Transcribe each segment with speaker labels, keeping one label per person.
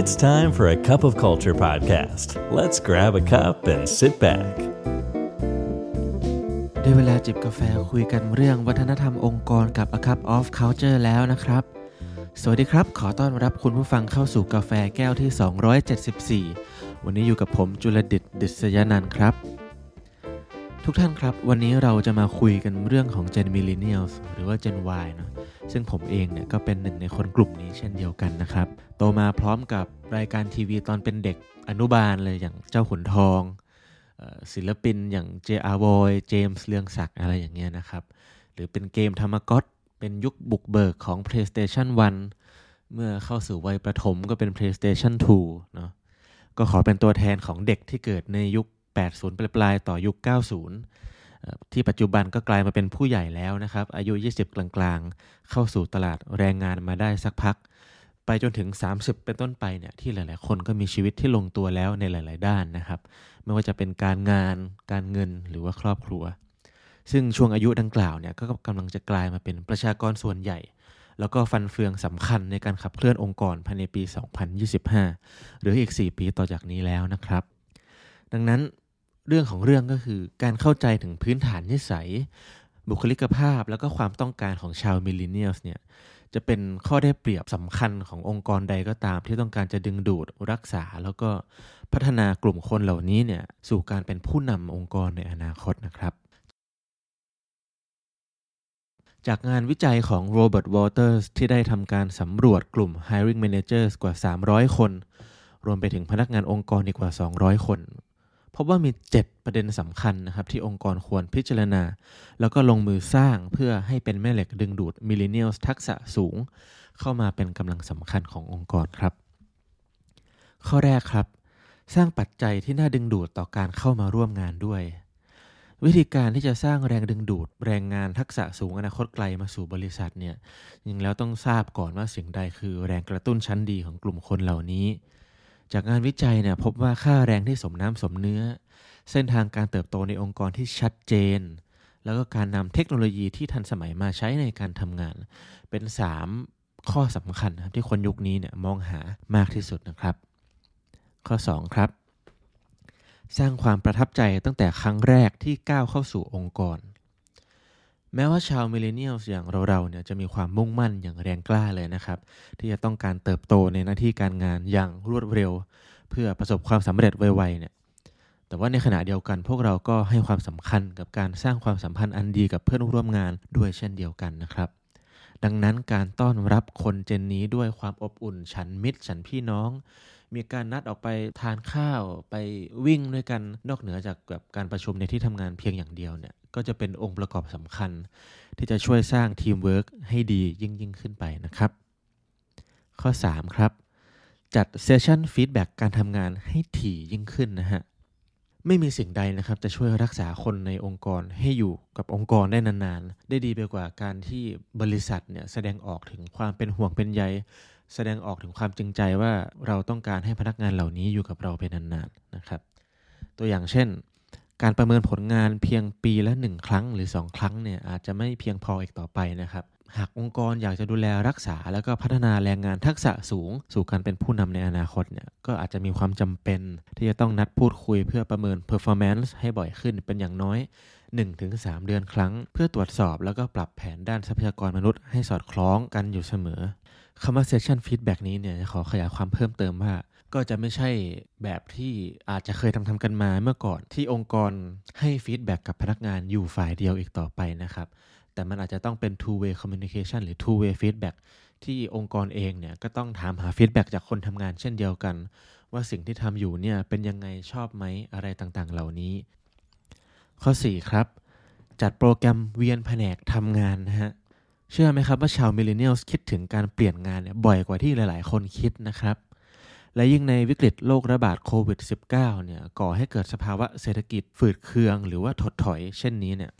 Speaker 1: It's time for a cup of culture podcast. Let's grab a cup and sit back.
Speaker 2: ได้เวลาจิบกาแฟคุยกันเรื่องวัฒนธรรมองค์กรกับ A Cup of Culture แล้วนะครับ สวัสดีครับ ขอต้อนรับคุณผู้ฟังเข้าสู่กาแฟแก้วที่ 274 วันนี้อยู่กับผมจุลดิตดิษยานันท์ครับ ทุกท่านครับ วันนี้เราจะมาคุยกันเรื่องของ Gen Millennials หรือว่า Gen Y เนอะซึ่งผมเองเนี่ยก็เป็นหนึ่งในคนกลุ่มนี้เช่นเดียวกันนะครับ โตมาพร้อมกับรายการทีวีตอนเป็นเด็กอนุบาลเลยอย่างเจ้าขุนทอง ศิลปินอย่าง J.R. Boy เจมส์เลืองศักดิ์อะไรอย่างเงี้ยนะครับ หรือเป็นเกมธรรมก๊อตเป็นยุคบุกเบิกของ PlayStation 1 เมื่อเข้าสู่วัยประถมก็เป็น PlayStation 2เนาะก็ขอเป็นตัวแทนของเด็กที่เกิดในยุค 80 ปลายๆ ต่อยุค 90 ที่ปัจจุบันก็กลายมาเป็นผู้ใหญ่แล้วนะครับ อายุ 20 กลางๆ เข้าสู่ตลาดแรงงานมาได้สักพัก ไปจนถึง 30 เป็นต้นไปเนี่ยที่หลายๆ คนก็มีชีวิตที่ลงตัวแล้วในหลาย ๆ ด้านนะครับ ไม่ว่าจะเป็นการงานการเงินหรือว่าครอบครัว ซึ่งช่วงอายุดังกล่าวเนี่ยก็กำลังจะกลายมาเป็นประชากรส่วนใหญ่แล้วก็ฟันเฟืองสำคัญในการขับเคลื่อนองค์กรภายในปี 2025 หรืออีก 4 ปีต่อจากนี้แล้วนะครับ ดังนั้น เรื่องของเรื่องก็คือการเข้าใจถึงพื้นฐานนิสัย บุคลิกภาพแล้วก็ความต้องการของชาว millennial เนี่ยจะเป็นข้อได้เปรียบสำคัญขององค์กรใดก็ตาม ที่ต้องการจะดึงดูดรักษา แล้วก็พัฒนากลุ่มคนเหล่านี้เนี่ยสู่การเป็นผู้นำองค์กรในอนาคตนะครับ จากงานวิจัยของ Robert Walters ที่ได้ทำการสำรวจกลุ่ม hiring managers กว่า 300 คน รวมไปถึงพนักงานองค์กรอีกกว่า 200 คน พบว่ามี 7 ประเด็นสำคัญนะครับที่องค์กรควรพิจารณา แล้วก็ลงมือสร้างเพื่อให้เป็นแม่เหล็กดึงดูดมิลเลนเนียลทักษะสูง เข้ามาเป็นกำลังสำคัญขององค์กรครับ ข้อแรกครับ สร้างปัจจัยที่น่าดึงดูดต่อการเข้ามาร่วมงานด้วย วิธีการที่จะสร้างแรงดึงดูด แรงงานทักษะสูงอนาคตไกลมาสู่บริษัทเนี่ยจริงแล้วต้องทราบก่อนว่าสิ่งใดคือแรงกระตุ้นชั้นดีของกลุ่มคนเหล่านี้ จากงานวิจัยเนี่ยพบว่าค่าแรงที่สมน้ำสมเนื้อ เส้นทางการเติบโตในองค์กรที่ชัดเจน แล้วก็การนำเทคโนโลยีที่ทันสมัยมาใช้ในการทำงาน เป็น 3 ข้อสำคัญนะครับที่คนยุคนี้เนี่ยมองหามากที่สุดนะครับ ข้อ 2 ครับ สร้างความประทับใจตั้งแต่ครั้งแรกที่ก้าวเข้าสู่องค์กร แม้ว่าชาว Millennial อย่างเราๆเนี่ยจะมีความมุ่งมั่นอย่างแรงกล้าเลยนะครับ ที่จะต้องการเติบโตในหน้าที่การงานอย่างรวดเร็ว เพื่อประสบความสำเร็จไวๆเนี่ยแต่ว่าในขณะเดียวกันพวกเราก็ให้ความสำคัญกับการสร้างความสัมพันธ์อันดีกับเพื่อนร่วมงานด้วยเช่นเดียวกันนะครับ ดังนั้นการต้อนรับคน Gen นี้ด้วยความอบอุ่น ฉันมิตร ฉันพี่น้อง มีการนัดออกไปทานข้าวไปวิ่งด้วยกันนอกเหนือจากแบบการประชุมในที่ทำงานเพียงอย่างเดียวเนี่ยก็จะเป็นองค์ประกอบสำคัญ ที่จะช่วยสร้างทีมเวิร์กให้ดียิ่งยิ่งขึ้นไปนะครับ ข้อ 3 ครับ จัด session feedback การทำงานให้ถี่ยิ่งขึ้นนะฮะ ไม่มีสิ่งใดนะครับจะช่วยรักษาคนในองค์กรให้อยู่กับองค์กรได้นานๆ ได้ดีไปกว่าการที่บริษัทเนี่ยแสดงออกถึงความเป็นห่วงเป็นใย แสดงออกถึงความจริงใจว่าเราต้องการให้พนักงานเหล่านี้อยู่กับเราเป็นนานๆนะครับ ตัวอย่างเช่น การประเมินผลงานเพียงปีละ 1 ครั้งหรือ 2 ครั้งเนี่ยอาจจะไม่เพียงพออีกต่อไปนะครับ หากองค์กรอยากจะดูแลรักษา แล้วก็พัฒนาแรงงานทักษะสูง สู่การเป็นผู้นำในอนาคตเนี่ยก็อาจจะมีความจำเป็น ที่จะต้องนัดพูดคุยเพื่อประเมิน performance ให้บ่อยขึ้นเป็นอย่างน้อย 1-3 เดือนครั้ง เพื่อตรวจสอบแล้วก็ปรับแผนด้านทรัพยากรมนุษย์ให้สอดคล้องกันอยู่เสมอคำว่า session feedback นี้เนี่ยขอขยายความเพิ่มเติมว่าก็จะไม่ใช่แบบที่อาจจะเคยทำทำกันมาเมื่อก่อนที่องค์กรให้ feedback กับพนักงานอยู่ฝ่ายเดียวอีกต่อไปนะครับ แต่มันอาจจะต้องเป็น two way communication หรือ two way feedback ที่องค์กรเองเนี่ยก็ต้องถามหา feedback จากคนทำงานเช่นเดียวกัน ว่าสิ่งที่ทำอยู่เนี่ยเป็นยังไงชอบไหมอะไรต่างๆ เหล่านี้ ข้อ 4 ครับ จัดโปรแกรมเวียนแผนกทำงานนะฮะเชื่อไหมครับว่าชาว Millennial คิดถึงการเปลี่ยนงานเนี่ยบ่อยกว่าที่หลาย ๆ คนคิดนะครับ และยิ่งในวิกฤตโรคระบาดโควิด -19 เนี่ยก่อให้เกิดสภาวะเศรษฐกิจฝืดเคือง หรือว่าถดถอยเช่นนี้เนี่ย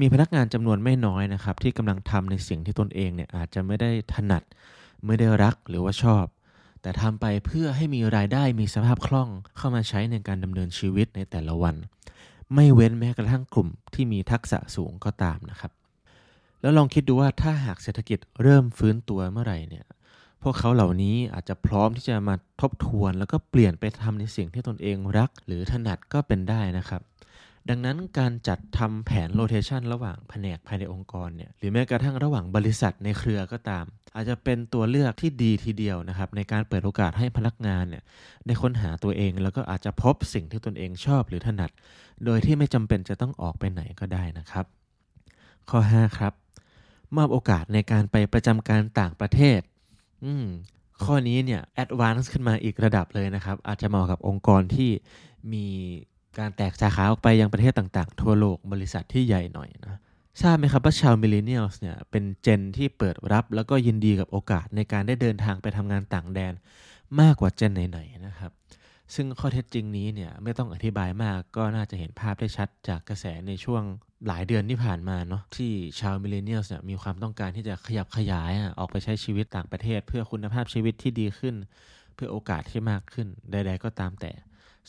Speaker 2: มีพนักงานจำนวนไม่น้อยนะครับ ที่กำลังทำในสิ่งที่ตนเองเนี่ยอาจจะไม่ได้ถนัด ไม่ได้รักหรือว่าชอบ แต่ทำไปเพื่อให้มีรายได้มีสภาพคล่องเข้ามาใช้ในการดำเนินชีวิตในแต่ละวัน ไม่เว้นแม้กระทั่งกลุ่มที่มีทักษะสูงก็ตามนะครับ แล้วลองคิดดูว่าถ้าหากเศรษฐกิจเริ่มฟื้นตัวเมื่อไหร่เนี่ยพวกเขาเหล่านี้อาจจะพร้อมที่จะมาทบทวน แล้วก็เปลี่ยนไปทำในสิ่งที่ตนเองรัก หรือถนัดก็เป็นได้นะครับ ดังนั้นการจัดทำแผนโรเทชันระหว่างแผนกภายในองค์กรเนี่ยหรือแม้กระทั่งระหว่างบริษัทในเครือก็ตาม อาจจะเป็นตัวเลือกที่ดีทีเดียวนะครับในการเปิดโอกาสให้พนักงานเนี่ยได้ค้นหาตัวเอง แล้วก็อาจจะพบสิ่งที่ตนเองชอบหรือถนัด โดยที่ไม่จำเป็นจะต้องออกไปไหนก็ได้นะครับ ข้อ 5 ครับ มอบโอกาสในการไปประจำการต่างประเทศ อืมข้อนี้เนี่ย advance ขึ้นมาอีกระดับเลยนะครับ อาจจะเหมาะกับองค์กรที่มี การแตกสาขาออกไปยังประเทศต่างๆ ทั่วโลกบริษัทที่ใหญ่หน่อยนะทราบไหมครับว่าชาว Millennial เนี่ยเป็น Gen ที่เปิดรับแล้วก็ยินดีกับโอกาสในการได้เดินทางไปทำงานต่างแดนมากกว่า Gen ไหนๆนะครับ ซึ่งข้อเท็จจริงนี้เนี่ยไม่ต้องอธิบายมากก็น่าจะเห็นภาพได้ชัดจากกระแสในช่วงหลายเดือนที่ผ่านมาเนาะที่ชาวมิเลเนียลเนี่ยมีความต้องการที่จะขยับขยายออกไปใช้ชีวิตต่างประเทศ เพื่อคุณภาพชีวิตที่ดีขึ้น เพื่อโอกาสที่มากขึ้นใด ๆ ก็ตามแต่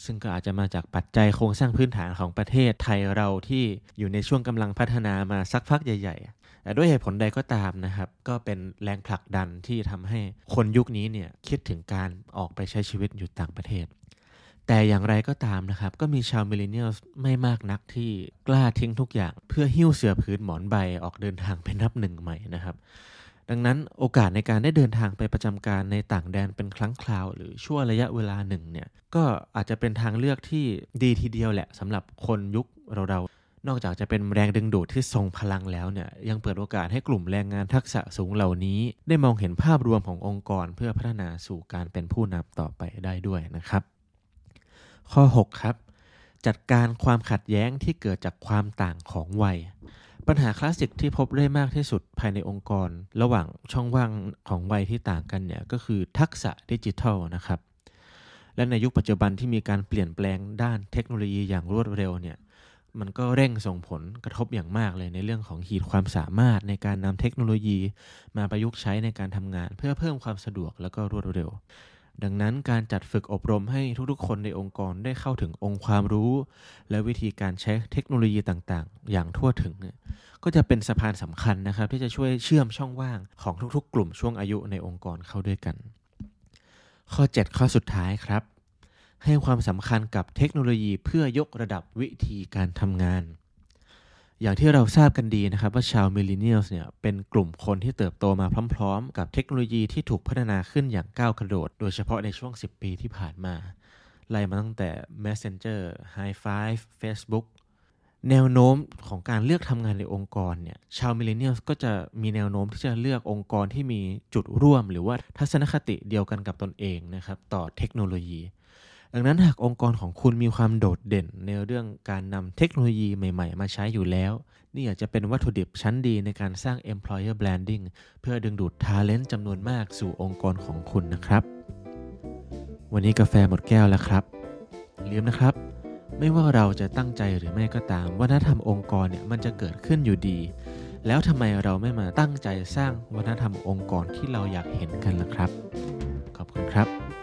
Speaker 2: ซึ่งก็อาจจะมาจากปัจจัยโครงสร้างพื้นฐานของประเทศไทยเราที่อยู่ในช่วงกำลังพัฒนามาสักพักใหญ่ๆแต่ด้วยเหตุผลใดก็ตามนะครับ ก็เป็นแรงผลักดันที่ทำให้คนยุคนี้เนี่ยคิดถึงการออกไปใช้ชีวิตอยู่ต่างประเทศ แต่อย่างไรก็ตามนะครับ ก็มีชาวมิลเลนเนียลไม่มากนักที่กล้าทิ้งทุกอย่าง เพื่อหิ้วเสือผืนหมอนใบออกเดินทางเป็นนับหนึ่งใหม่นะครับ ดังนั้นโอกาสในการได้เดินทางไปประจำการในต่างแดนเป็นครั้งคราว หรือชั่วระยะเวลาหนึ่งเนี่ยก็อาจจะเป็นทางเลือกที่ดีทีเดียวแหละสำหรับคนยุคเราเรานอกจากจะเป็นแรงดึงดูดที่ทรงพลังแล้วเนี่ยยังเปิดโอกาสให้กลุ่มแรงงานทักษะสูงเหล่านี้ ได้มองเห็นภาพรวมขององค์กรเพื่อพัฒนาสู่การเป็นผู้นำต่อไปได้ด้วยนะครับ ข้อ 6 ครับ จัดการความขัดแย้งที่เกิดจากความต่างของวัย ปัญหาคลาสสิกที่พบได้มากที่สุดภายในองค์กร ระหว่างช่องว่างของวัยที่ต่างกันเนี่ยก็คือทักษะดิจิทัลนะครับ และในยุคปัจจุบันที่มีการเปลี่ยนแปลงด้านเทคโนโลยีอย่างรวดเร็วเนี่ยมันก็เร่งส่งผลกระทบอย่างมากเลยในเรื่องของขีดความสามารถในการนำเทคโนโลยี มาประยุกต์ใช้ในการทำงาน เพื่อเพิ่มความสะดวกและก็รวดเร็ว ดังนั้นการจัดฝึกอบรมให้ทุกๆ คนในองค์กรได้เข้าถึงองค์ความรู้ และวิธีการใช้เทคโนโลยีต่างๆ อย่างทั่วถึง ก็จะเป็นสะพานสำคัญนะครับ ที่จะช่วยเชื่อมช่องว่างของทุกๆ กลุ่มช่วงอายุในองค์กรเข้าด้วยกัน ข้อ 7 ข้อสุดท้ายครับ ให้ความสำคัญกับเทคโนโลยีเพื่อยกระดับวิธีการทำงาน อย่างที่เราทราบกันดีนะครับว่าชาว Millennial เนี่ยเป็นกลุ่มคนที่เติบโตมาพร้อม ๆ กับเทคโนโลยีที่ถูกพัฒนาขึ้นอย่างก้าวกระโดด โดยเฉพาะในช่วง 10 ปีที่ผ่านมา ไล่มาตั้งแต่ Messenger High Five Facebook แนวโน้มของการเลือกทำงานในองค์กรเนี่ยชาว Millennial ก็จะมีแนวโน้มที่จะเลือกองค์กรที่มีจุดร่วม หรือว่าทัศนคติเดียวกันกับตนเองนะครับต่อเทคโนโลยี ดังนั้นหากองค์กรของคุณมีความโดดเด่นในเรื่องการนำเทคโนโลยีใหม่ ๆ มาใช้อยู่แล้ว นี่อาจจะเป็นวัตถุดิบชั้นดีในการสร้าง employer branding เพื่อดึงดูด talent จำนวนมากสู่องค์กรของคุณนะครับ วันนี้กาแฟหมดแก้วแล้วครับลืมนะครับ ไม่ว่าเราจะตั้งใจหรือไม่ก็ตามวัฒนธรรมองค์กรเนี่ยมันจะเกิดขึ้นอยู่ดี แล้วทำไมเราไม่มาตั้งใจสร้างวัฒนธรรมองค์กรที่เราอยากเห็นกันล่ะครับ ขอบคุณครับ